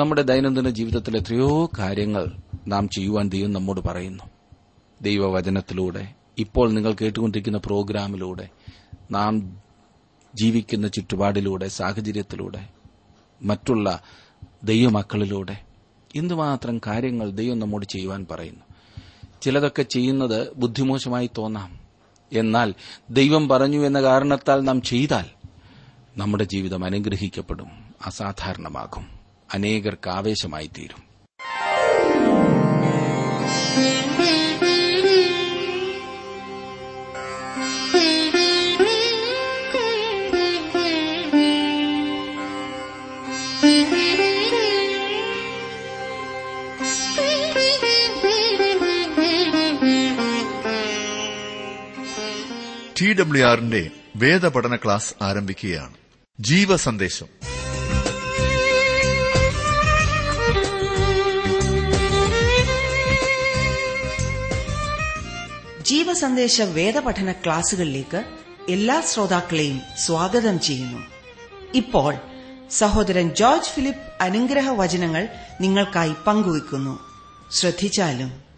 നമ്മുടെ ദൈനംദിന ജീവിതത്തിലെ എത്രയോ കാര്യങ്ങൾ നാം ചെയ്യുവാൻ ദൈവം നമ്മോട് പറയുന്നു. ദൈവവചനത്തിലൂടെ ഇപ്പോൾ നിങ്ങൾ കേട്ടുകൊണ്ടിരിക്കുന്ന പ്രോഗ്രാമിലൂടെ നാം ജീവിക്കുന്ന ചുറ്റുപാടിലൂടെ സാഹചര്യത്തിലൂടെ മറ്റുള്ള ദൈവമക്കളിലൂടെ എന്തുമാത്രം കാര്യങ്ങൾ ദൈവം നമ്മോട് ചെയ്യുവാൻ പറയുന്നു. ചിലതൊക്കെ ചെയ്യുന്നത് ബുദ്ധിമോശമായി തോന്നാം. എന്നാൽ ദൈവം പറഞ്ഞു എന്ന കാരണത്താൽ നാം ചെയ്താൽ നമ്മുടെ ജീവിതം അനുഗ്രഹിക്കപ്പെടും അസാധാരണമാകും. അനേകർക്ക് ആവേശമായി തീരും ടി ഡബ്ല്യു ആറിന്റെ വേദപഠന ക്ലാസ് ആരംഭിക്കുകയാണ്. ജീവസന്ദേശം. ജീവസന്ദേശ വേദപഠന ക്ലാസുകളിലേക്ക് എല്ലാ ശ്രോതാക്കളെയും സ്വാഗതം ചെയ്യുന്നു. ഇപ്പോൾ സഹോദരൻ ജോർജ് ഫിലിപ്പ് അനുഗ്രഹ വചനങ്ങൾ നിങ്ങൾക്കായി പങ്കുവയ്ക്കുന്നു. ശ്രദ്ധിച്ചാലും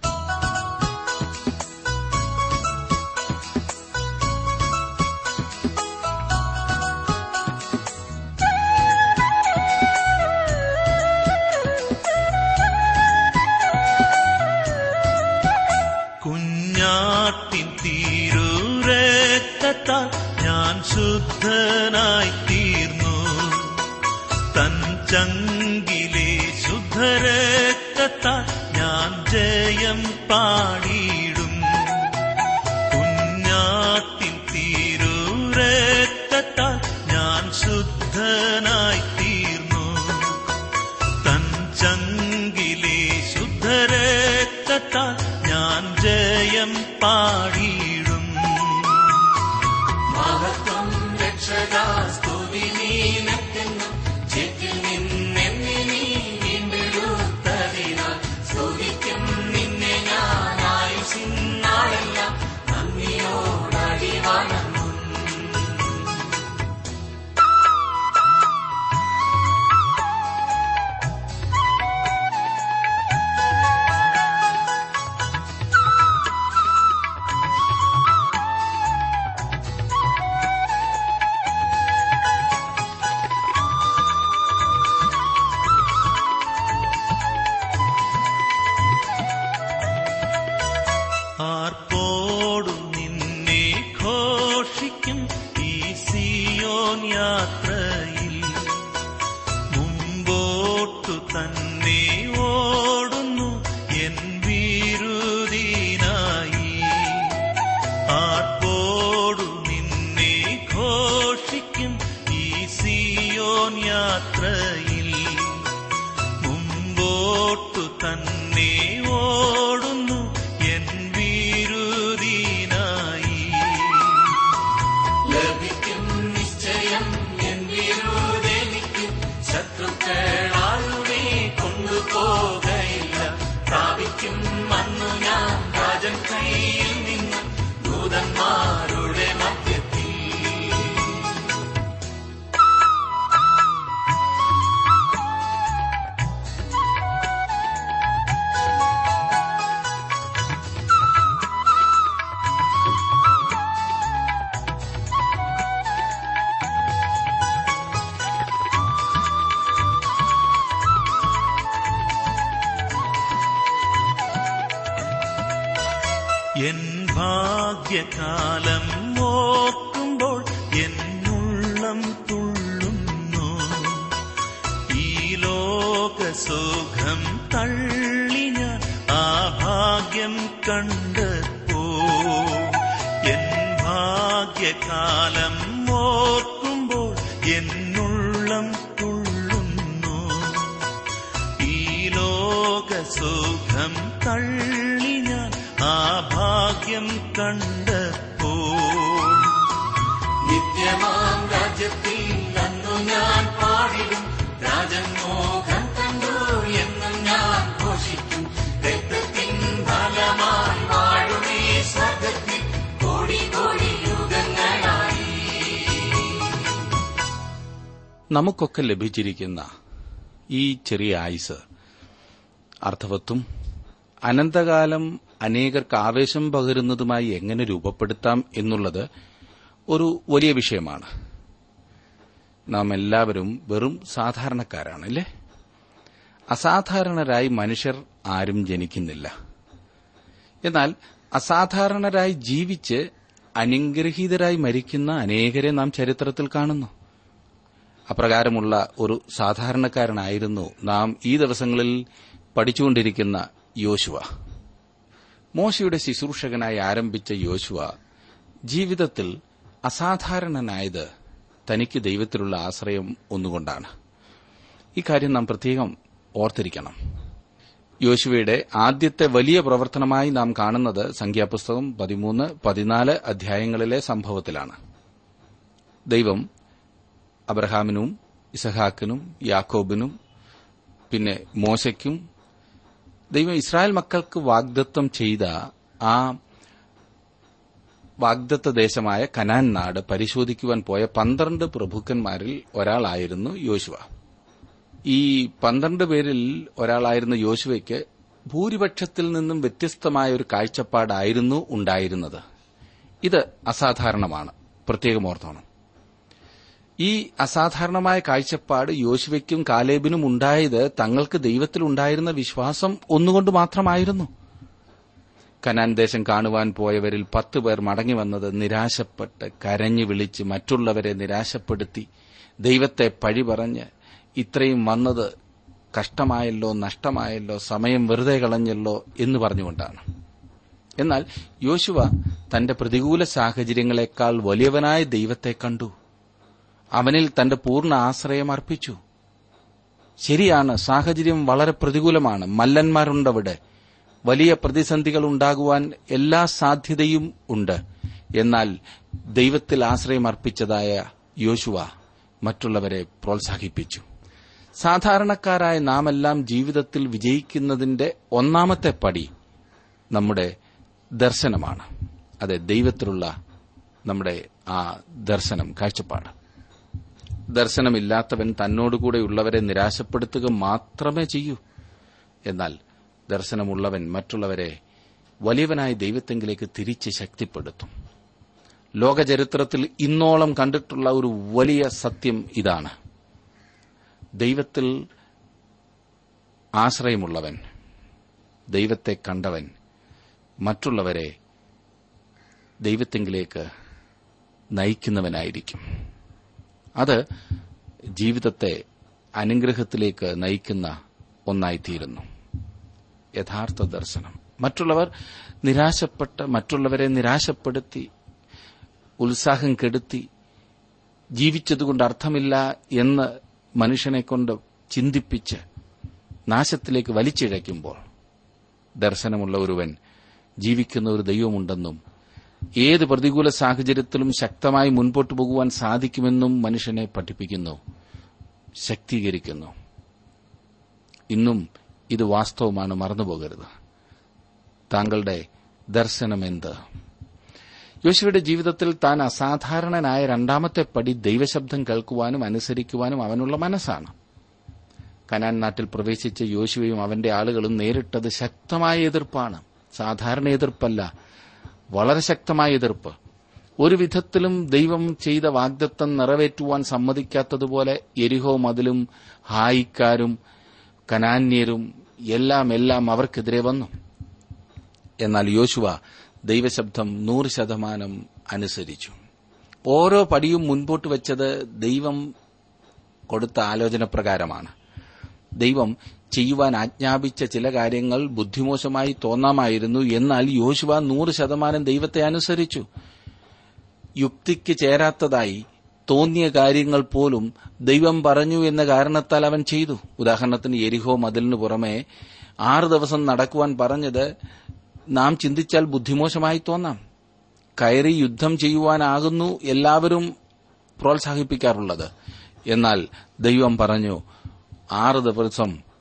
നമുക്കൊക്കെ ലഭിച്ചിരിക്കുന്ന ഈ ചെറിയ ആയുസ്. അർത്ഥവത്തും അനന്തകാലം അനേകർക്ക് ആവേശം പകരുന്നതുമായി എങ്ങനെ രൂപപ്പെടുത്താം എന്നുള്ളത് ഒരു വലിയ വിഷയമാണ്. നാം എല്ലാവരും വെറും സാധാരണക്കാരാണ് അല്ലേ? അസാധാരണരായി മനുഷ്യർ ആരും ജനിക്കുന്നില്ല. എന്നാൽ അസാധാരണരായി ജീവിച്ച് അനുഗ്രഹീതരായി മരിക്കുന്ന അനേകരെ നാം ചരിത്രത്തിൽ കാണുന്നു. അപ്രകാരമുള്ള ഒരു സാധാരണക്കാരനായിരുന്നു നാം ഈ ദിവസങ്ങളിൽ പഠിച്ചുകൊണ്ടിരിക്കുന്ന യോശുവ. മോശയുടെ ശുശ്രൂഷകനായി ആരംഭിച്ച യോശുവ ജീവിതത്തിൽ അസാധാരണനായത് തനിക്ക് ദൈവത്തിലുള്ള ആശ്രയം ഒന്നുകൊണ്ടാണ്. ഇക്കാര്യം നാം പ്രത്യേകം ഓർത്തിരിക്കണം. യോശുവയുടെ ആദ്യത്തെ വലിയ പ്രവർത്തനമായി നാം കാണുന്നത് സംഖ്യാപുസ്തകം പതിമൂന്ന് പതിനാല് അധ്യായങ്ങളിലെ സംഭവത്തിലാണ്. ദൈവം അബ്രഹാമിനും ഇസഹാക്കിനും യാക്കോബിനും പിന്നെ മോശയ്ക്കും. ദൈവം ഇസ്രായേൽ മക്കൾക്ക് വാഗ്ദത്വം ചെയ്ത ആ വാഗ്ദത്ത ദേശമായ കനാൻ നാട് പരിശോധിക്കുവാൻ പോയ പന്ത്രണ്ട് പ്രഭുക്കന്മാരിൽ ഒരാളായിരുന്നു യോശുവ. ഈ പന്ത്രണ്ട് പേരിൽ ഒരാളായിരുന്ന യോശുവയ്ക്ക് ഭൂരിപക്ഷത്തിൽ നിന്നും വ്യത്യസ്തമായ ഒരു കാഴ്ചപ്പാടായിരുന്നു ഉണ്ടായിരുന്നത്. ഇത് അസാധാരണമാണ്. പ്രത്യേകം ഓർത്തോണം. ഈ അസാധാരണമായ കാഴ്ചപ്പാട് യോശുവയ്ക്കും കാലേബിനും ഉണ്ടായത് തങ്ങൾക്ക് ദൈവത്തിൽ ഉണ്ടായിരുന്ന വിശ്വാസം ഒന്നുകൊണ്ട് മാത്രമായിരുന്നു. കനാൻ ദേശം കാണുവാൻ പോയവരിൽ പത്ത് പേർ മടങ്ങി വന്നത് നിരാശപ്പെട്ട് കരഞ്ഞു വിളിച്ച് മറ്റുള്ളവരെ നിരാശപ്പെടുത്തി. ദൈവത്തെ പഴി പറഞ്ഞ് ഇത്രയും വന്നത് കഷ്ടമായല്ലോ നഷ്ടമായല്ലോ സമയം വെറുതെ കളഞ്ഞല്ലോ എന്ന് പറഞ്ഞുകൊണ്ടാണ്. എന്നാൽ യോശുവ തന്റെ പ്രതികൂല സാഹചര്യങ്ങളെക്കാൾ വലിയവനായ ദൈവത്തെ കണ്ടു. അവനിൽ തന്റെ പൂർണ ആശ്രയം അർപ്പിച്ചു. ശരിയാണ് സാഹചര്യം വളരെ പ്രതികൂലമാണ്. മല്ലന്മാരുണ്ടവിടെ. വലിയ പ്രതിസന്ധികൾ ഉണ്ടാകുവാൻ എല്ലാ സാധ്യതയും ഉണ്ട്. എന്നാൽ ദൈവത്തിൽ ആശ്രയം അർപ്പിച്ചതായ യോശുവ മറ്റുള്ളവരെ പ്രോത്സാഹിപ്പിച്ചു. സാധാരണക്കാരായ നാമെല്ലാം ജീവിതത്തിൽ വിജയിക്കുന്നതിന്റെ ഒന്നാമത്തെ പടി നമ്മുടെ ദർശനമാണ്. അതെ ദൈവത്തിലുള്ള നമ്മുടെ ആ ദർശനം കാഴ്ചപ്പാട്. ദർശനമില്ലാത്തവൻ തന്നോടുകൂടെയുള്ളവരെ നിരാശപ്പെടുത്തുക മാത്രമേ ചെയ്യൂ. എന്നാൽ ദർശനമുള്ളവൻ മറ്റുള്ളവരെ വലിയവനായ ദൈവത്തെങ്കിലേക്ക് തിരിച്ച് ശക്തിപ്പെടുത്തും. ലോകചരിത്രത്തിൽ ഇന്നോളം കണ്ടിട്ടുള്ള ഒരു വലിയ സത്യം ഇതാണ്. ദൈവത്തിൽ ആശ്രയമുള്ളവൻ ദൈവത്തെ കണ്ടവൻ മറ്റുള്ളവരെ ദൈവത്തെങ്കിലേക്ക് നയിക്കുന്നവനായിരിക്കും. അത് ജീവിതത്തെ അനുഗ്രഹത്തിലേക്ക് നയിക്കുന്ന ഒന്നായിത്തീരുന്നു. യഥാർത്ഥ ദർശനം. മറ്റുള്ളവർ നിരാശപ്പെട്ട മറ്റുള്ളവരെ നിരാശപ്പെടുത്തി ഉത്സാഹം കെടുത്തി ജീവിച്ചതുകൊണ്ട് അർത്ഥമില്ല എന്ന് മനുഷ്യനെക്കൊണ്ട് ചിന്തിപ്പിച്ച് നാശത്തിലേക്ക് വലിച്ചിഴയ്ക്കുമ്പോൾ ദർശനമുള്ള ഒരുവൻ ജീവിക്കുന്ന ഒരു ദൈവമുണ്ടെന്നും ഏത് പ്രതികൂല സാഹചര്യത്തിലും ശക്തമായി മുൻപോട്ടു പോകുവാൻ സാധിക്കുമെന്നും മനുഷ്യനെ പഠിപ്പിക്കുന്നു ശക്തീകരിക്കുന്നു. ഇന്നും ഇത് വാസ്തവമാണ് മറന്നുപോകരുത്. താങ്കളുടെ ദർശനമെന്ത്? യോശുവയുടെ ജീവിതത്തിൽ താൻ അസാധാരണനായ രണ്ടാമത്തെ പടി ദൈവശബ്ദം കേൾക്കുവാനും അനുസരിക്കുവാനും അവനുള്ള മനസ്സാണ്. കനാൻ നാട്ടിൽ പ്രവേശിച്ച യോശുവയും അവന്റെ ആളുകളും നേരിട്ടത് ശക്തമായ എതിർപ്പാണ്. സാധാരണ എതിർപ്പല്ല വളരെ ശക്തമായ എതിർപ്പ്. ഒരു വിധത്തിലും ദൈവം ചെയ്ത വാഗ്ദത്തം നിറവേറ്റുവാൻ സമ്മതിക്കാത്തതുപോലെ എരിഹോ മതിലും ഹായിക്കാരും കനാന്യരും എല്ലാം എല്ലാം അവർക്കെതിരെ വന്നു. എന്നാൽ യോശുവ ദൈവശബ്ദം നൂറ് ശതമാനം അനുസരിച്ചു. ഓരോ പടിയും മുൻപോട്ട് വെച്ചത് ദൈവം കൊടുത്ത ആലോചന പ്രകാരമാണ് ദൈവം ചെയ്യുവാൻ ആജ്ഞാപിച്ച ചില കാര്യങ്ങൾ ബുദ്ധിമോശമായി തോന്നാമായിരുന്നു. എന്നാൽ യോശുവ നൂറ് ശതമാനം ദൈവത്തെ അനുസരിച്ചു. യുക്തിക്ക് ചേരാത്തതായി തോന്നിയ കാര്യങ്ങൾ പോലും ദൈവം പറഞ്ഞു എന്ന കാരണത്താൽ അവൻ ചെയ്തു. ഉദാഹരണത്തിന് എരിഹോ മതിലിനു പുറമെ ആറ് ദിവസം നടക്കുവാൻ പറഞ്ഞത് നാം ചിന്തിച്ചാൽ ബുദ്ധിമോശമായി തോന്നാം. കയറി യുദ്ധം ചെയ്യുവാനാകുന്നു എല്ലാവരും പ്രോത്സാഹിപ്പിക്കാറുള്ളത്. എന്നാൽ ദൈവം പറഞ്ഞു ആറ് ദിവസം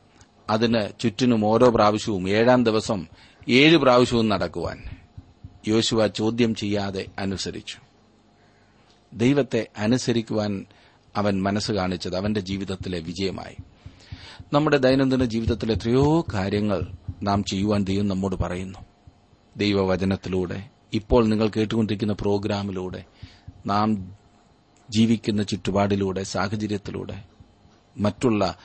അതിന് ചുറ്റിനും ഓരോ പ്രാവശ്യവും ഏഴാം ദിവസം ഏഴ് പ്രാവശ്യവും നടക്കുവാൻ യോശുവ ചോദ്യം ചെയ്യാതെ അനുസരിച്ചു. ദൈവത്തെ അനുസരിക്കുവാൻ അവൻ മനസ്സ് കാണിച്ചത് അവന്റെ ജീവിതത്തിലെ വിജയമായി. നമ്മുടെ ദൈനംദിന ജീവിതത്തിലെ എത്രയോ കാര്യങ്ങൾ നാം ചെയ്യുവാൻ ദൈവം നമ്മോട് പറയുന്നു. ദൈവവചനത്തിലൂടെ ഇപ്പോൾ നിങ്ങൾ കേട്ടുകൊണ്ടിരിക്കുന്ന പ്രോഗ്രാമിലൂടെ നാം ജീവിക്കുന്ന ചുറ്റുപാടിലൂടെ സാഹചര്യത്തിലൂടെ മറ്റുള്ള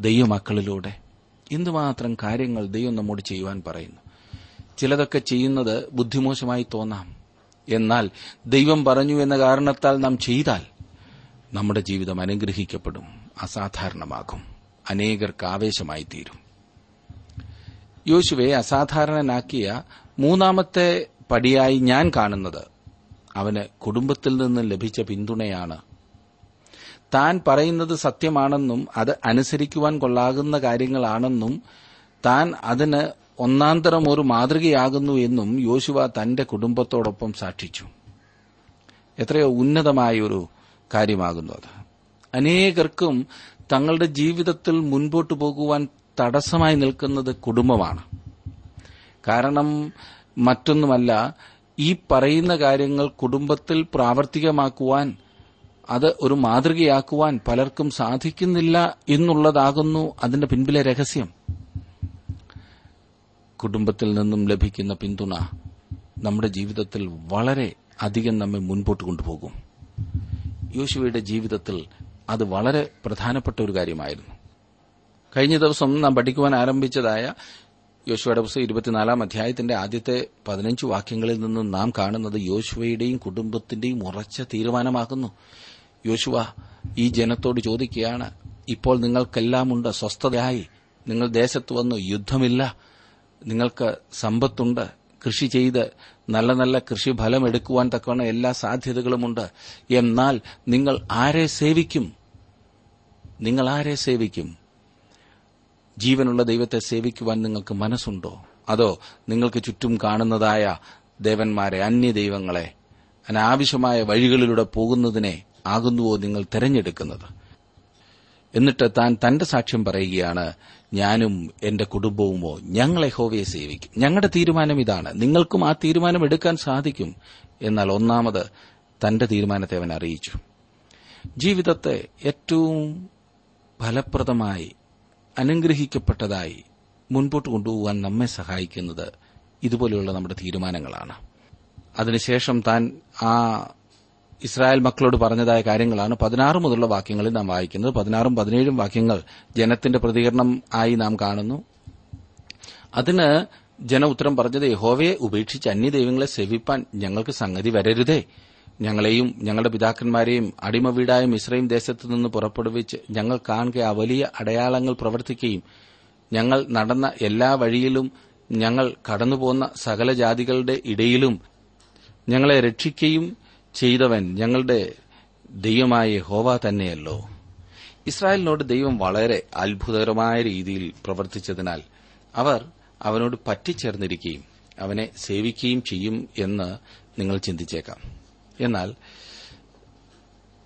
ദൈവമക്കളിലൂടെ എന്തുമാത്രം കാര്യങ്ങൾ ദൈവം നമ്മോട് ചെയ്യുവാൻ പറയുന്നു? ചിലതൊക്കെ ചെയ്യുന്നത് ബുദ്ധിമോശമായി തോന്നാം. എന്നാൽ ദൈവം പറഞ്ഞു എന്ന കാരണത്താൽ നാം ചെയ്താൽ നമ്മുടെ ജീവിതം അനുഗ്രഹിക്കപ്പെടും അസാധാരണമാകും അനേകർക്ക് ആവേശമായി തീരും. യോശുവെ അസാധാരണനാക്കിയ മൂന്നാമത്തെ പടിയായി ഞാൻ കാണുന്നത് അവന് കുടുംബത്തിൽ നിന്ന് ലഭിച്ച പിന്തുണയാണ് താൻ പറയുന്നത് സത്യമാണെന്നും അത് അനുസരിക്കുവാൻ കൊള്ളാകുന്ന കാര്യങ്ങളാണെന്നും താൻ അതിന് ഒന്നാന്തരം ഒരു മാതൃകയാകുന്നു എന്നും യോശുവ തന്റെ കുടുംബത്തോടൊപ്പം സാക്ഷിച്ചു. എത്രയോ ഉന്നതമായ ഒരു കാര്യമാകുന്നു അത്. അനേകർക്കും തങ്ങളുടെ ജീവിതത്തിൽ മുൻപോട്ടു പോകുവാൻ തടസ്സമായി നിൽക്കുന്നത് കുടുംബമാണ്. കാരണം മറ്റൊന്നുമല്ല ഈ പറയുന്ന കാര്യങ്ങൾ കുടുംബത്തിൽ പ്രാവർത്തികമാക്കുവാൻ അത് ഒരു മാതൃകയാക്കുവാൻ പലർക്കും സാധിക്കുന്നില്ല എന്നുള്ളതാകുന്നു അതിന്റെ പിൻപിലെ രഹസ്യം. കുടുംബത്തിൽ നിന്നും ലഭിക്കുന്ന പിന്തുണ നമ്മുടെ ജീവിതത്തിൽ വളരെ അധികം നമ്മെ മുൻപോട്ട് കൊണ്ടുപോകും. യോശുവയുടെ ജീവിതത്തിൽ അത് വളരെ പ്രധാനപ്പെട്ട ഒരു കാര്യമായിരുന്നു. കഴിഞ്ഞ ദിവസം നാം പഠിക്കുവാൻ ആരംഭിച്ചതായ യോശുവയുടെ പുസ്തകം ഇരുപത്തിനാലാം അധ്യായത്തിന്റെ ആദ്യത്തെ പതിനഞ്ച് വാക്യങ്ങളിൽ നിന്നും നാം കാണുന്നത് യോശുവയുടെയും കുടുംബത്തിന്റെയും ഉറച്ച തീരുമാനമാകുന്നു. യോശുവ ഈ ജനത്തോട് ചോദിക്കുകയാണ് ഇപ്പോൾ നിങ്ങൾക്കെല്ലാമുണ്ട് സ്വസ്ഥതയായി. നിങ്ങൾ ദേശത്ത് വന്ന് യുദ്ധമില്ല. നിങ്ങൾക്ക് സമ്പത്തുണ്ട്. കൃഷി ചെയ്ത് നല്ല നല്ല കൃഷിഫലം എടുക്കുവാൻ തക്കവണ്ണം എല്ലാ സാധ്യതകളുമുണ്ട്. എന്നാൽ നിങ്ങൾ ആരെ സേവിക്കും? നിങ്ങൾ ആരെ സേവിക്കും? ജീവനുള്ള ദൈവത്തെ സേവിക്കുവാൻ നിങ്ങൾക്ക് മനസ്സുണ്ടോ? അതോ നിങ്ങൾക്ക് ചുറ്റും കാണുന്നതായ ദേവന്മാരെ അന്യ ദൈവങ്ങളെ അനാവശ്യമായ വഴികളിലൂടെ പോകുന്നതിനെ ആകുന്നുവോ നിങ്ങൾ തെരഞ്ഞെടുക്കുന്നത്? എന്നിട്ട് താൻ തന്റെ സാക്ഷ്യം പറയുകയാണ് ഞാനും എന്റെ കുടുംബവുമോ ഞങ്ങൾ യഹോവയെ സേവിക്കും. ഞങ്ങളുടെ തീരുമാനം ഇതാണ്. നിങ്ങൾക്കും ആ തീരുമാനം എടുക്കാൻ സാധിക്കും. എന്നാൽ ഒന്നാമത് തന്റെ തീരുമാനത്തെ അവൻ അറിയിച്ചു. ജീവിതത്തെ ഏറ്റവും ഫലപ്രദമായി അനുഗ്രഹിക്കപ്പെട്ടതായി മുൻപോട്ട് കൊണ്ടുപോകാൻ നമ്മെ സഹായിക്കുന്നത് ഇതുപോലെയുള്ള നമ്മുടെ തീരുമാനങ്ങളാണ്. അതിനുശേഷം താൻ ആ ഇസ്രായേൽ മക്കളോട് പറഞ്ഞതായ കാര്യങ്ങളാണ് പതിനാറ് മുതലുള്ള വാക്യങ്ങളിൽ നാം വായിക്കുന്നത്. പതിനാറും പതിനേഴും വാക്യങ്ങൾ ജനത്തിന്റെ പ്രതികരണം ആയി നാം കാണുന്നു. അതിന് ജന ഉത്തരം പറഞ്ഞത് യഹോവയെ ഉപേക്ഷിച്ച് അന്യദൈവങ്ങളെ സേവിപ്പാൻ ഞങ്ങൾക്ക് സംഗതി വരരുതേ. ഞങ്ങളെയും ഞങ്ങളുടെ പിതാക്കന്മാരെയും അടിമ വീടായ മിശ്രയും ദേശത്തു നിന്ന് പുറപ്പെടുവിച്ച് ഞങ്ങൾ കാണുക ആ വലിയ അടയാളങ്ങൾ പ്രവർത്തിക്കുകയും ഞങ്ങൾ നടന്ന എല്ലാ വഴിയിലും ഞങ്ങൾ കടന്നുപോന്ന സകല ജാതികളുടെ ഇടയിലും ഞങ്ങളെ രക്ഷിക്കുകയും ചെയ്തവൻ ഞങ്ങളുടെ ദൈവമായ ഹോവ തന്നെയല്ലോ. ഇസ്രായേലിനോട് ദൈവം വളരെ അത്ഭുതകരമായ രീതിയിൽ പ്രവർത്തിച്ചതിനാൽ അവർ അവനോട് പറ്റിച്ചേർന്നിരിക്കുകയും അവനെ സേവിക്കുകയും ചെയ്യും എന്ന് നിങ്ങൾ ചിന്തിച്ചേക്കാം. എന്നാൽ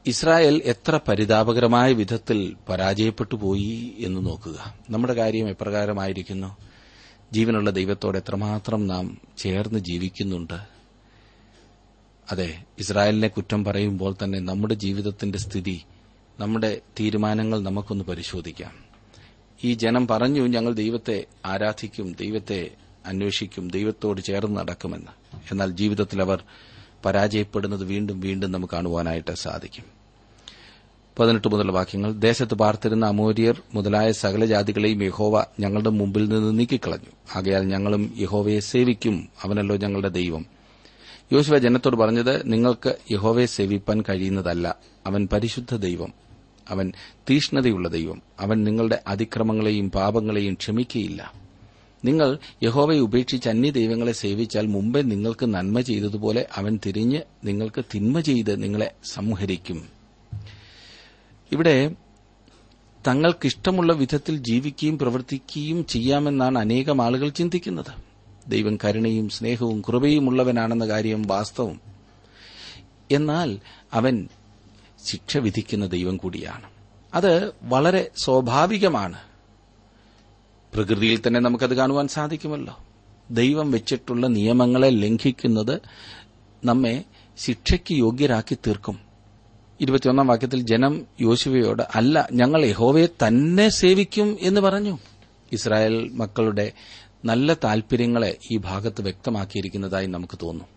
ഇസ്രായേൽ എത്ര പരിതാപകരമായ വിധത്തിൽ പരാജയപ്പെട്ടു പോയി എന്ന് നോക്കുക. നമ്മുടെ കാര്യം എപ്രകാരമായിരിക്കുന്നു? ജീവനുള്ള ദൈവത്തോട് എത്രമാത്രം നാം ചേർന്ന് ജീവിക്കുന്നുണ്ട്? അതെ ഇസ്രായേലിനെ കുറ്റം പറയുമ്പോൾ തന്നെ നമ്മുടെ ജീവിതത്തിന്റെ സ്ഥിതി നമ്മുടെ തീരുമാനങ്ങൾ നമുക്കൊന്ന് പരിശോധിക്കാം. ഈ ജനം പറഞ്ഞു ഞങ്ങൾ ദൈവത്തെ ആരാധിക്കും ദൈവത്തെ അന്വേഷിക്കും ദൈവത്തോട് ചേർന്ന് നടക്കുമെന്ന്. എന്നാൽ ജീവിതത്തിൽ അവർ പരാജയപ്പെടുന്നത് വീണ്ടും വീണ്ടും നമുക്ക് കാണുവാനായിട്ട് സാധിക്കും. പതിനെട്ട് മുതലുള്ള വാക്യങ്ങൾ ദേശത്ത് പാർത്തിരുന്ന അമോര്യർ മുതലായ സകല ജാതികളെയും യഹോവ ഞങ്ങളുടെ മുമ്പിൽ നിന്ന് നീക്കിക്കളഞ്ഞു. ആകയാൽ ഞങ്ങളും യഹോവയെ സേവിക്കും അവനല്ലോ ഞങ്ങളുടെ ദൈവം. യോശുവ ജനത്തോട് പറഞ്ഞത് നിങ്ങൾക്ക് യഹോവയെ സേവിപ്പാൻ കഴിയുന്നതല്ല. അവൻ പരിശുദ്ധ ദൈവം. അവൻ തീഷ്ണതയുള്ള ദൈവം. അവൻ നിങ്ങളുടെ അതിക്രമങ്ങളെയും പാപങ്ങളെയും ക്ഷമിക്കയില്ല. നിങ്ങൾ യഹോവയെ ഉപേക്ഷിച്ച് അന്യ ദൈവങ്ങളെ സേവിച്ചാൽ മുമ്പേ നിങ്ങൾക്ക് നന്മ ചെയ്തതുപോലെ അവൻ തിരിഞ്ഞ് നിങ്ങൾക്ക് തിന്മ ചെയ്ത് നിങ്ങളെ സംഹരിക്കും. ഇവിടെ തങ്ങൾക്കിഷ്ടമുള്ള വിധത്തിൽ ജീവിക്കുകയും പ്രവർത്തിക്കുകയും ചെയ്യാമെന്നാണ് അനേകം ആളുകൾ ചിന്തിക്കുന്നത്. ദൈവം കരുണയും സ്നേഹവും കൃപയും കൃപയുമുള്ളവനാണെന്ന കാര്യം വാസ്തവം. എന്നാൽ അവൻ ശിക്ഷ വിധിക്കുന്ന ദൈവം കൂടിയാണ്. അത് വളരെ സ്വാഭാവികമാണ്. പ്രകൃതിയിൽ തന്നെ നമുക്കത് കാണുവാൻ സാധിക്കുമല്ലോ. ദൈവം വെച്ചിട്ടുള്ള നിയമങ്ങളെ ലംഘിക്കുന്നത് നമ്മെ ശിക്ഷയ്ക്ക് യോഗ്യരാക്കി തീർക്കും. ഇരുപത്തിയൊന്നാം വാക്യത്തിൽ ജനം യോശുവയോട് അല്ല ഞങ്ങൾ യഹോവയെ തന്നെ സേവിക്കും എന്ന് പറഞ്ഞു. ഇസ്രായേൽ മക്കളുടെ നല്ല താൽപര്യങ്ങളെ ഈ ഭാഗത്ത് വ്യക്തമാക്കിയിരിക്കുന്നതായി നമുക്ക് തോന്നുന്നു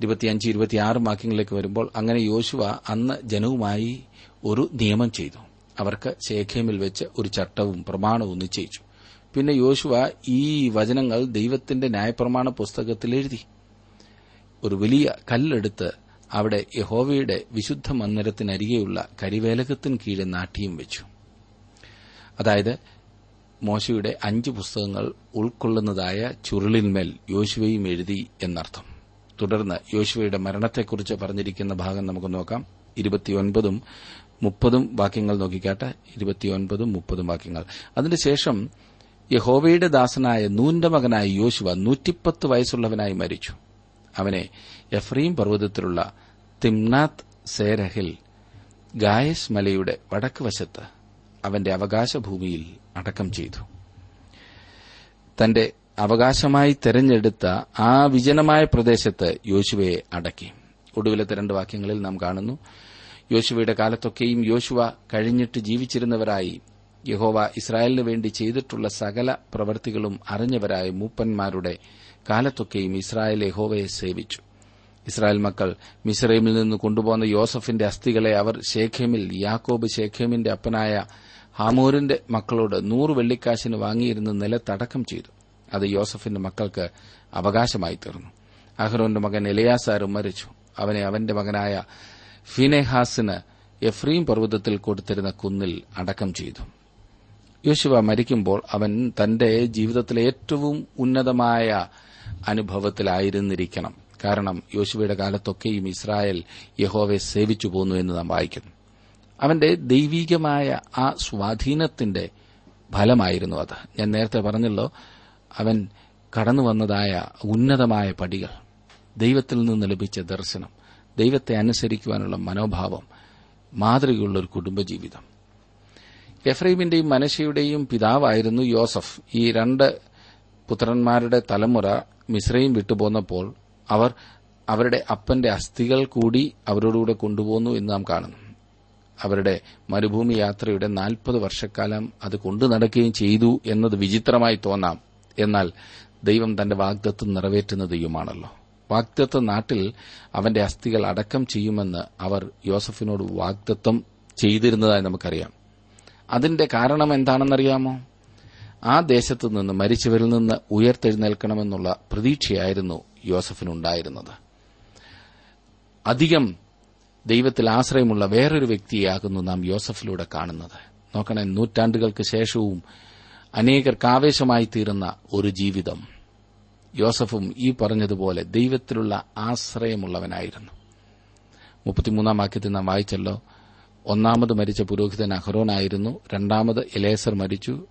ഇരുപത്തിയഞ്ച് ഇരുപത്തിയാറ് വാക്യങ്ങളിലേക്ക് വരുമ്പോൾ അങ്ങനെ യോശുവ അന്ന് ജനവുമായി ഒരു നിയമം ചെയ്തു. അവർക്ക് ശേഖേമിൽ വെച്ച് ഒരു ചട്ടവും പ്രമാണവും നിശ്ചയിച്ചു. പിന്നെ യോശുവ ഈ വചനങ്ങൾ ദൈവത്തിന്റെ ന്യായപ്രമാണ പുസ്തകത്തിൽ എഴുതി. ഒരു വലിയ കല്ലെടുത്ത് അവിടെ യഹോവയുടെ വിശുദ്ധ മന്ദിരത്തിനരികെയുള്ള കരിവേലകത്തിന് കീഴെ നാട്ടിയും വെച്ചു. അതായത് മോശയുടെ അഞ്ച് പുസ്തകങ്ങൾ ഉൾക്കൊള്ളുന്നതായ ചുരുളിന്മേൽ യോശുവയും എഴുതി എന്നർത്ഥം. തുടർന്ന് യോശുവയുടെ മരണത്തെക്കുറിച്ച് പറഞ്ഞിരിക്കുന്ന ഭാഗം നമുക്ക് നോക്കാം. ഇരുപത്തിയൊൻപതും മുപ്പതും വാക്യങ്ങൾ നോക്കിക്കാട്ടെ. ഇരുപത്തിയൊൻപതും മുപ്പതും വാക്യങ്ങൾ. അതിനുശേഷം യഹോവയുടെ ദാസനായ നൂന്റെ മകനായ യോശുവ നൂറ്റിപ്പത്ത് വയസ്സുള്ളവനായി മരിച്ചു. അവനെ എഫ്രീം പർവതത്തിലുള്ള തിംനാത്ത് സേരഹിൽ ഗായസ് മലയുടെ വടക്ക് വശത്ത് അവന്റെ അവകാശഭൂമിയിൽ അടക്കം ചെയ്തു. തന്റെ അവകാശമായി തെരഞ്ഞെടുത്ത ആ വിജനമായ പ്രദേശത്ത് യോശുവയെ അടക്കി. ഒടുവിലത്തെ രണ്ട് വാക്യങ്ങളിൽ നാം കാണുന്നു യോശുവയുടെ കാലത്തൊക്കെയും യോശുവ കഴിഞ്ഞിട്ട് ജീവിച്ചിരുന്നവരായി യഹോവ ഇസ്രായേലിന് വേണ്ടി ചെയ്തിട്ടുള്ള സകല പ്രവൃത്തികളും അറിഞ്ഞവരായ മൂപ്പന്മാരുടെ കാലത്തൊക്കെയും ഇസ്രായേൽ യഹോവയെ സേവിച്ചു. ഇസ്രായേൽ മക്കൾ മിസ്രൈമിൽ നിന്ന് കൊണ്ടുപോകുന്ന യോസഫിന്റെ അസ്ഥികളെ അവർ ഷേഖേമിൽ യാക്കോബ് ഷേഖേമിന്റെ അപ്പനായ ഹാമൂരിന്റെ മക്കളോട് നൂറ് വെള്ളിക്കാശിന് വാങ്ങിയിരുന്ന നിലത്തടക്കം ചെയ്തു. അത് യോസഫിന്റെ മക്കൾക്ക് അവകാശമായി തീർന്നു. അഹ്റോന്റെ മകൻ എലിയാസാരും മരിച്ചു. അവനെ അവന്റെ മകനായ ഫിനെഹാസിന് എഫ്രീം പർവതത്തിൽ കൊടുത്തിരുന്ന കുന്നിൽ അടക്കം ചെയ്തു. യോശുവ മരിക്കുമ്പോൾ അവൻ തന്റെ ജീവിതത്തിലെ ഏറ്റവും ഉന്നതമായ അനുഭവത്തിലായിരുന്നിരിക്കണം. കാരണം യോശുവയുടെ കാലത്തൊക്കെയും ഇസ്രായേൽ യഹോവയെ സേവിച്ചു പോന്നു എന്ന് നാം വായിക്കുന്നു. അവന്റെ ദൈവീകമായ ആ സ്വാധീനത്തിന്റെ ഫലമായിരുന്നു അത്. ഞാൻ നേരത്തെ പറഞ്ഞല്ലോ അവൻ കടന്നു വന്നതായ ഉന്നതമായ പടികൾ ദൈവത്തിൽ നിന്ന് ലഭിച്ച ദർശനം ദൈവത്തെ അനുസരിക്കുവാനുള്ള മനോഭാവം മാതൃകയുള്ള ഒരു കുടുംബജീവിതം. എഫ്രൈമിന്റെയും മനശയുടെയും പിതാവായിരുന്നു യോസഫ്. ഈ രണ്ട് പുത്രന്മാരുടെ തലമുറ മിശ്രയും വിട്ടുപോന്നപ്പോൾ അവർ അവരുടെ അപ്പന്റെ അസ്ഥികൾ കൂടി അവരോടുകൂടെ കൊണ്ടുപോകുന്നു എന്ന് നാം കാണുന്നു. അവരുടെ മരുഭൂമി യാത്രയുടെ നാൽപ്പത് വർഷക്കാലം അത് കൊണ്ടു നടക്കുകയും ചെയ്തു എന്നത് വിചിത്രമായി തോന്നാം. എന്നാൽ ദൈവം തന്റെ വാഗ്ദത്വം നിറവേറ്റുന്ന ദൈവമാണല്ലോ വാഗ്ദത്വ നാട്ടിൽ അവന്റെ അസ്ഥികൾ അടക്കം ചെയ്യുമെന്ന് അവർ യോസഫിനോട് വാഗ്ദത്വം ചെയ്തിരുന്നതായി നമുക്കറിയാം. അതിന്റെ കാരണം എന്താണെന്നറിയാമോ? ആ ദേശത്തു നിന്ന് മരിച്ചവരിൽ നിന്ന് ഉയർത്തെഴുന്നേൽക്കണമെന്നുള്ള പ്രതീക്ഷയായിരുന്നു യോസഫിനുണ്ടായിരുന്നത്. അധികം ദൈവത്തിൽ ആശ്രയമുള്ള വേറൊരു വ്യക്തിയാകുന്നു നാം യോസഫിലൂടെ കാണുന്നത്. നോക്കണേ നൂറ്റാണ്ടുകൾക്ക് ശേഷവും അനേകർക്ക് ആവേശമായി തീരുന്ന ഒരു ജീവിതം. യോസഫും ഈ പറഞ്ഞതുപോലെ ദൈവത്തിലുള്ള ആശ്രയമുള്ളവനായിരുന്നു. മുപ്പത്തിമൂന്നാം വാക്യത്തിൽ നാം വായിച്ചല്ലോ ഒന്നാമത് മരിച്ച പുരോഹിതൻ അഹ്റോനായിരുന്നു രണ്ടാമത് എലേസർ മരിച്ചു.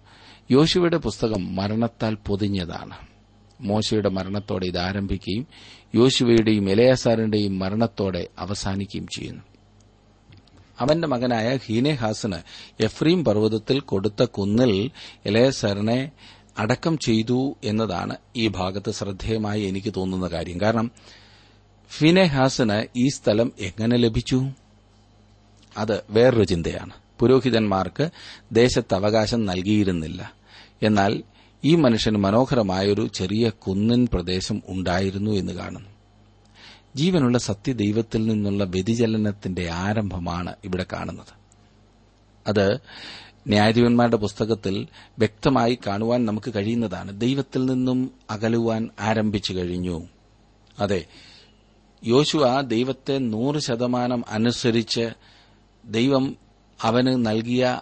യോശുവയുടെ പുസ്തകം മരണത്താൽ പൊതിഞ്ഞതാണ്. മോശയുടെ മരണത്തോടെ ഇത് ആരംഭിക്കുകയും യോശുവയുടെയും എലയാസാറിന്റെയും മരണത്തോടെ അവസാനിക്കുകയും ചെയ്യുന്നു. അവന്റെ മകനായ ഹീനെഹാസിന് എഫ്രീം പർവതത്തിൽ കൊടുത്ത കുന്നിൽ എലയസറിനെ അടക്കം ചെയ്തു എന്നതാണ് ഈ ഭാഗത്ത് ശ്രദ്ധേയമായി എനിക്ക് തോന്നുന്ന കാര്യം. കാരണം ഫിനെഹാസിന് ഈ സ്ഥലം എങ്ങനെ ലഭിച്ചു? അത് വേറൊരു ചിന്തയാണ്. പുരോഹിതന്മാർക്ക് ദേശത്ത് അവകാശം നൽകിയിരുന്നില്ല. എന്നാൽ ഈ മനുഷ്യന് മനോഹരമായൊരു ചെറിയ കുന്നിൻ പ്രദേശം ഉണ്ടായിരുന്നു എന്ന് കാണുന്നു. ജീവനുള്ള സത്യദൈവത്തിൽ നിന്നുള്ള വ്യതിചലനത്തിന്റെ ആരംഭമാണ് ഇവിടെ കാണുന്നത്. അത് ന്യായാധിപന്മാരുടെ പുസ്തകത്തിൽ വ്യക്തമായി കാണുവാൻ നമുക്ക് കഴിയുന്നതാണ്. ദൈവത്തിൽ നിന്നും അകലുവാൻ ആരംഭിച്ചു കഴിഞ്ഞു. അതെ യോശുവ ദൈവത്തെ നൂറ് ശതമാനം അനുസരിച്ച് ദൈവം അവന് നൽകിയ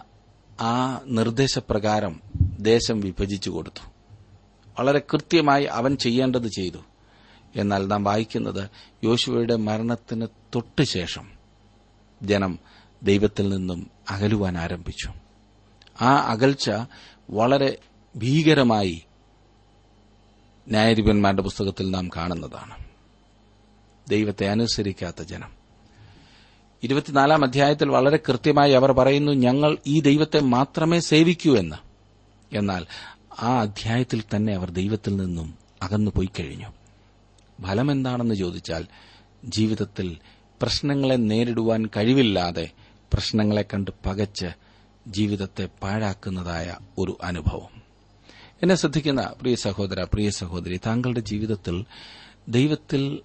ആ നിർദ്ദേശപ്രകാരം ദേശം വിഭജിച്ചു കൊടുത്തു. വളരെ കൃത്യമായി അവൻ ചെയ്യേണ്ടത് ചെയ്തു. എന്നാൽ നാം വായിക്കുന്നത് യോശുവയുടെ മരണത്തിന് തൊട്ടുശേഷം ജനം ദൈവത്തിൽ നിന്നും അകലുവാൻ ആരംഭിച്ചു. ആ അകൽച്ച വളരെ ഭീകരമായി ന്യായാധിപന്മാരുടെ പുസ്തകത്തിൽ നാം കാണുന്നതാണ്. ദൈവത്തെ അനുസരിക്കാത്ത ജനം. ഇരുപത്തിനാലാം അധ്യായത്തിൽ വളരെ കൃത്യമായി അവർ പറയുന്നു ഞങ്ങൾ ഈ ദൈവത്തെ മാത്രമേ സേവിക്കൂ എന്ന്. എന്നാൽ ആ അധ്യായത്തിൽ തന്നെ അവർ ദൈവത്തിൽ നിന്നും അകന്നുപോയി കഴിഞ്ഞു. ഫലമെന്താണെന്ന് ചോദിച്ചാൽ ജീവിതത്തിൽ പ്രശ്നങ്ങളെ നേരിടുവാൻ കഴിവില്ലാതെ പ്രശ്നങ്ങളെ കണ്ട് പകച്ച് ജീവിതത്തെ പാഴാക്കുന്നതായ ഒരു അനുഭവം. എന്നെ ശ്രദ്ധിക്കുന്ന പ്രിയ സഹോദര പ്രിയ സഹോദരി താങ്കളുടെ ജീവിതത്തിൽ ദൈവത്തിൽ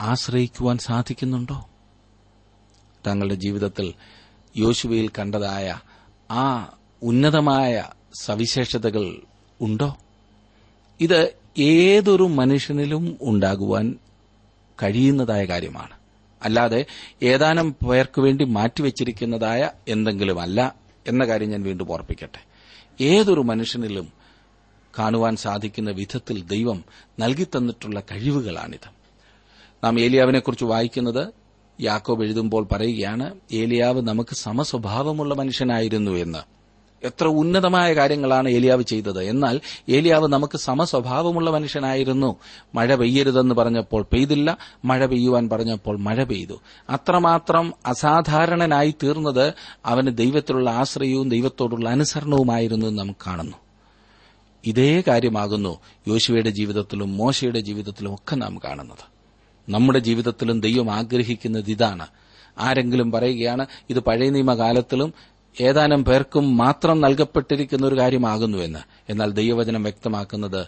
ആശ്രയിക്കുവാൻ സാധിക്കുന്നുണ്ടോ? താങ്കളുടെ ജീവിതത്തിൽ യോശുവയിൽ കണ്ടതായ ആ ഉന്നതമായ സവിശേഷതകൾ ഉണ്ടോ? ഇത് ഏതൊരു മനുഷ്യനിലും ഉണ്ടാകുവാൻ കഴിയുന്നതായ കാര്യമാണ്. അല്ലാതെ ഏതാനും പേർക്ക് വേണ്ടി മാറ്റിവെച്ചിരിക്കുന്നതായ എന്തെങ്കിലുമല്ല എന്ന കാര്യം ഞാൻ വീണ്ടും ഓർപ്പിക്കട്ടെ. ഏതൊരു മനുഷ്യനിലും കാണുവാൻ സാധിക്കുന്ന വിധത്തിൽ ദൈവം നൽകിത്തന്നിട്ടുള്ള കഴിവുകളാണിത്. നാം ഏലിയാവിനെക്കുറിച്ച് വായിക്കുന്നത് യാക്കോബ് എഴുതുമ്പോൾ പറയുകയാണ് ഏലിയാവ് നമുക്ക് സമസ്വഭാവമുള്ള മനുഷ്യനായിരുന്നു എന്ന്. എത്ര ഉന്നതമായ കാര്യങ്ങളാണ് ഏലിയാവ് ചെയ്തത്. എന്നാൽ ഏലിയാവ് നമുക്ക് സമസ്വഭാവമുള്ള മനുഷ്യനായിരുന്നു. മഴ പെയ്യരുതെന്ന് പറഞ്ഞപ്പോൾ പെയ്തില്ല. മഴ പെയ്യുവാൻ പറഞ്ഞപ്പോൾ മഴ പെയ്തു. അത്രമാത്രം അസാധാരണനായി തീർന്നത് അവന് ദൈവത്തിലുള്ള ആശ്രയവും ദൈവത്തോടുള്ള അനുസരണവുമായിരുന്നു നമുക്ക് കാണുന്നു. ഇതേ കാര്യമാകുന്നു യോശുവയുടെ ജീവിതത്തിലും മോശയുടെ ജീവിതത്തിലും ഒക്കെ നാം കാണുന്നത്. നമ്മുടെ ജീവിതത്തിലും ദൈവം ആഗ്രഹിക്കുന്നത് ഇതാണ്. ആരെങ്കിലും പറയുകയാണ് ഇത് പഴയ നിയമകാലത്തിലും ഏതാനും പേർക്കും മാത്രം നൽകപ്പെട്ടിരിക്കുന്ന ഒരു കാര്യമാകുന്നുവെന്ന് എന്നാൽ ദൈവവചനം വ്യക്തമാക്കുന്നത്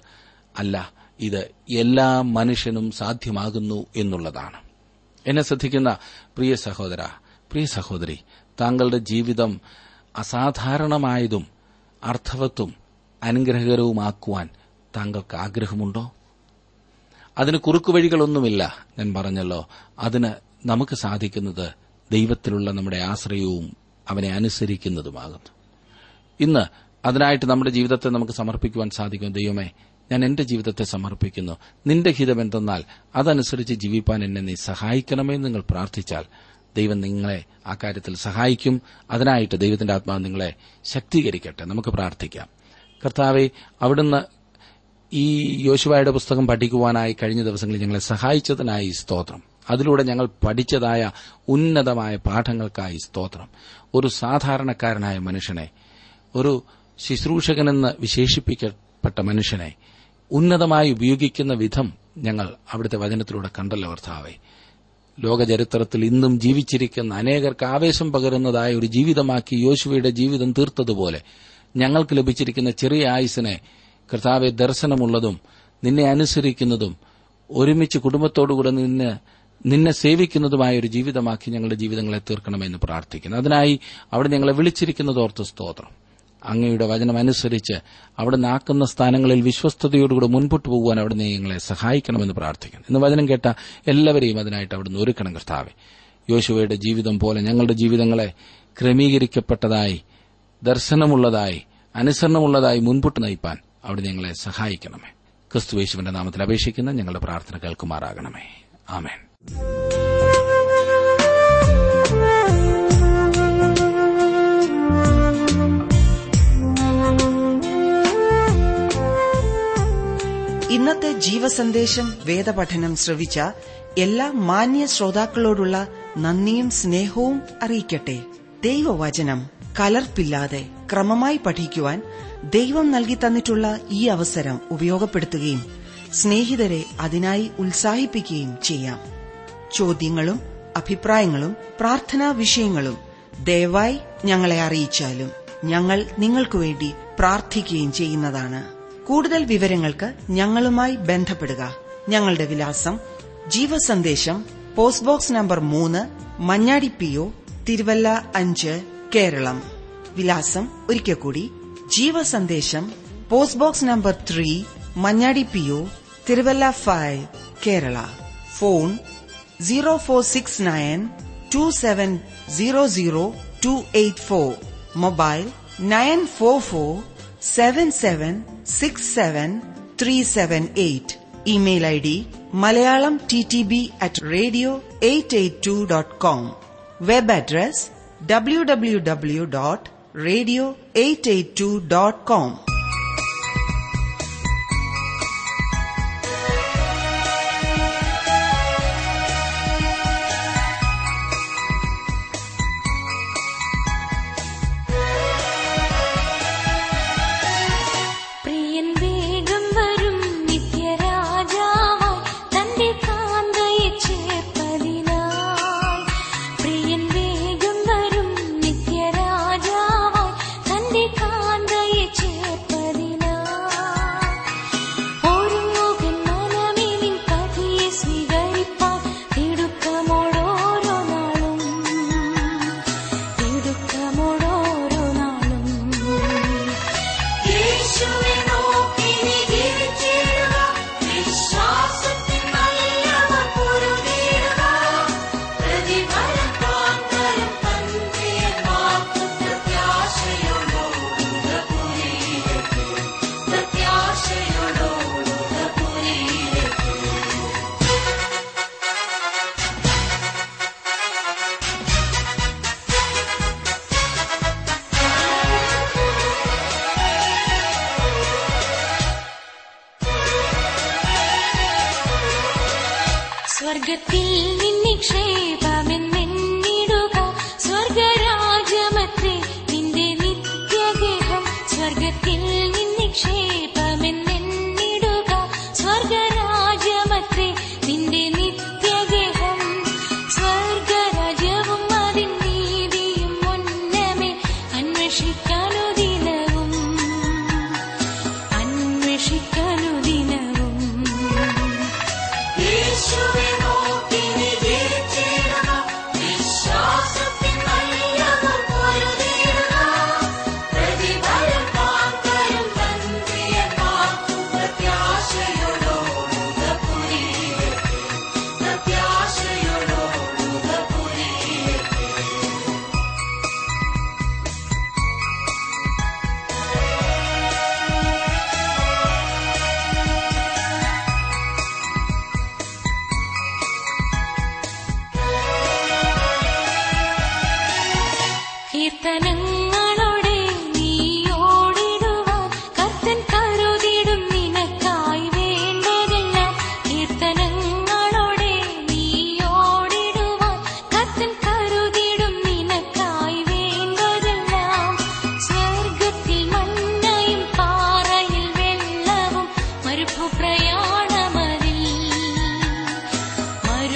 അല്ല ഇത് എല്ലാ മനുഷ്യനും സാധ്യമാകുന്നു എന്നുള്ളതാണ്. എന്നെ ശ്രദ്ധിക്കുന്ന പ്രിയ സഹോദര പ്രിയ സഹോദരി താങ്കളുടെ ജീവിതം അസാധാരണമായതും അർത്ഥവത്തും അനുഗ്രഹകരവുമാക്കുവാൻ താങ്കൾക്ക് ആഗ്രഹമുണ്ടോ? അതിന് കുറുക്കുവഴികളൊന്നുമില്ല ഞാൻ പറഞ്ഞല്ലോ. അതിന് നമുക്ക് സാധിക്കുന്നത് ദൈവത്തിലുള്ള നമ്മുടെ ആശ്രയവും അവനെ അനുസരിക്കുന്നതുമാകുന്നു ഇന്ന് അതിനായിട്ട് നമ്മുടെ ജീവിതത്തെ നമുക്ക് സമർപ്പിക്കുവാൻ സാധിക്കും ദൈവമേ ഞാൻ എന്റെ ജീവിതത്തെ സമർപ്പിക്കുന്നു. നിന്റെ ഹിതം എന്തെന്നാൽ അതനുസരിച്ച് ജീവിപ്പാൻ എന്നെ നീ സഹായിക്കണമേ എന്ന് നിങ്ങൾ പ്രാർത്ഥിച്ചാൽ ദൈവം നിങ്ങളെ ആ കാര്യത്തിൽ സഹായിക്കും. അതിനായിട്ട് ദൈവത്തിന്റെ ആത്മാവ് നിങ്ങളെ ശക്തീകരിക്കട്ടെ. നമുക്ക് പ്രാർത്ഥിക്കാം. കർത്താവെ അവിടുന്ന് ഈ യോശുവായുടെ പുസ്തകം പഠിക്കുവാനായി കഴിഞ്ഞ ദിവസങ്ങളിൽ ഞങ്ങളെ സഹായിച്ചതിനായി സ്തോത്രം. അതിലൂടെ ഞങ്ങൾ പഠിച്ചതായ ഉന്നതമായ പാഠങ്ങൾക്കായി സ്തോത്രം. ഒരു സാധാരണക്കാരനായ മനുഷ്യനെ ഒരു ശുശ്രൂഷകനെന്ന് വിശേഷിപ്പിക്കപ്പെട്ട മനുഷ്യനെ ഉന്നതമായി ഉപയോഗിക്കുന്ന വിധം ഞങ്ങൾ അവിടുത്തെ വചനത്തിലൂടെ കണ്ടല്ലോ കർത്താവെ. ലോകചരിത്രത്തിൽ ഇന്നും ജീവിച്ചിരിക്കുന്ന അനേകർക്ക് ആവേശം പകരുന്നതായ ഒരു ജീവിതമാക്കി യോശുവയുടെ ജീവിതം തീർത്തതുപോലെ ഞങ്ങൾക്ക് ലഭിച്ചിരിക്കുന്ന ചെറിയ ആയുസിനെ കർത്താവെ ദർശനമുള്ളതും നിന്നെ അനുസരിക്കുന്നതും ഒരുമിച്ച് കുടുംബത്തോടുകൂടെ നിന്ന് നിന്നെ സേവിക്കുന്നതുമായ ഒരു ജീവിതമാക്കി ഞങ്ങളുടെ ജീവിതങ്ങളെ തീർക്കണമെന്ന് പ്രാർത്ഥിക്കുന്നു. അതിനായി അവിടെ ഞങ്ങളെ വിളിച്ചിരിക്കുന്നത് ഓർത്ത് സ്തോത്രം. അങ്ങയുടെ വചനം അനുസരിച്ച് അവിടെ നാക്കുന്ന സ്ഥാനങ്ങളിൽ വിശ്വസ്തയോടുകൂടി മുൻപോട്ട് പോകുവാൻ അവിടെ ഞങ്ങളെ സഹായിക്കണമെന്ന് പ്രാർത്ഥിക്കുന്നു. ഇന്ന് വചനം കേട്ട എല്ലാവരെയും അതിനായിട്ട് അവിടുന്ന് ഒരുക്കണം കർത്താവെ. യോശുവയുടെ ജീവിതം പോലെ ഞങ്ങളുടെ ജീവിതങ്ങളെ ക്രമീകരിക്കപ്പെട്ടതായി ദർശനമുള്ളതായി അനുസരണമുള്ളതായി മുൻപോട്ട് നയിപ്പാൻ അവിടെ ഞങ്ങളെ സഹായിക്കണമേ. ക്രിസ്തുവേശുവിന്റെ നാമത്തിൽ അപേക്ഷിക്കുന്ന ഞങ്ങളുടെ പ്രാർത്ഥന കേൾക്കുമാറാകണമേ. ആമേൻ. ഇന്നത്തെ ജീവസന്ദേശം വേദപഠനം ശ്രവിച്ച എല്ലാ മാന്യ ശ്രോതാക്കളോടുള്ള നന്ദിയും സ്നേഹവും അറിയിക്കട്ടെ. ദൈവവചനം കലർപ്പില്ലാതെ ക്രമമായി പഠിക്കുവാൻ ദൈവം നൽകി തന്നിട്ടുള്ള ഈ അവസരം ഉപയോഗപ്പെടുത്തുകയും സ്നേഹിതരെ അതിനായി ഉത്സാഹിപ്പിക്കുകയും ചെയ്യാം. ചോദ്യങ്ങളും അഭിപ്രായങ്ങളും പ്രാർത്ഥനാ വിഷയങ്ങളും ദയവായി ഞങ്ങളെ അറിയിച്ചാലും ഞങ്ങൾ നിങ്ങൾക്കു വേണ്ടി പ്രാർത്ഥിക്കുകയും ചെയ്യുന്നതാണ്. കൂടുതൽ വിവരങ്ങൾക്ക് ഞങ്ങളുമായി ബന്ധപ്പെടുക. ഞങ്ങളുടെ വിലാസം ജീവസന്ദേശം പോസ്റ്റ് ബോക്സ് നമ്പർ മൂന്ന് മഞ്ഞാടി പി ഒ തിരുവല്ല അഞ്ച് കേരളം. വിലാസം ഒരിക്കൽ കൂടി Jeevasandesham post box number three Manjadi P O Thiruvalla five Kerala. Phone 0469 2700284. Mobile 944 7767 Email ID Malayalam TTB at radio882.com. Web address www.radio882.com.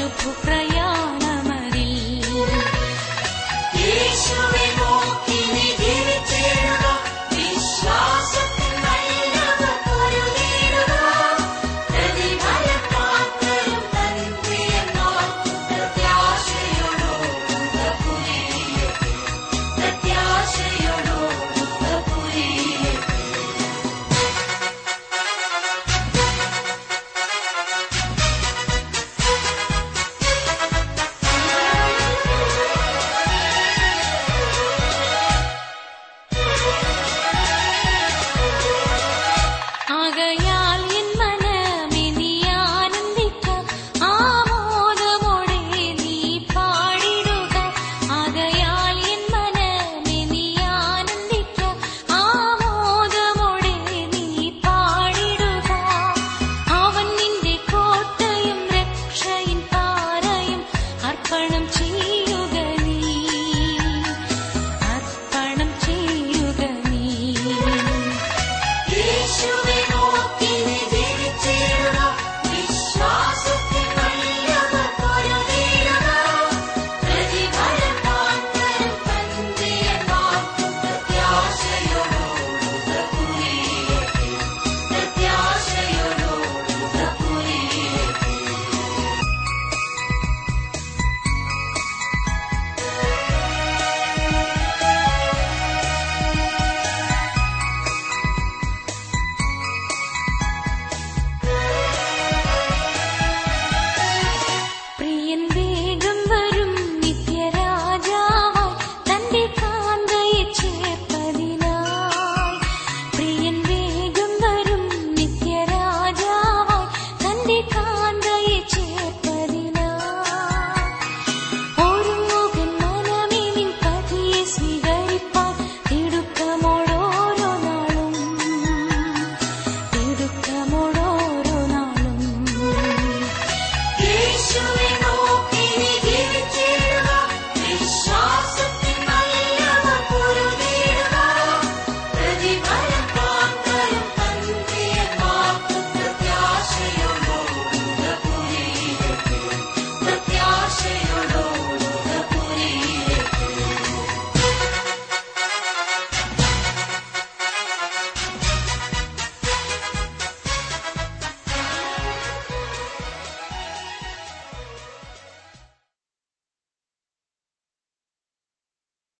रुभुप्रय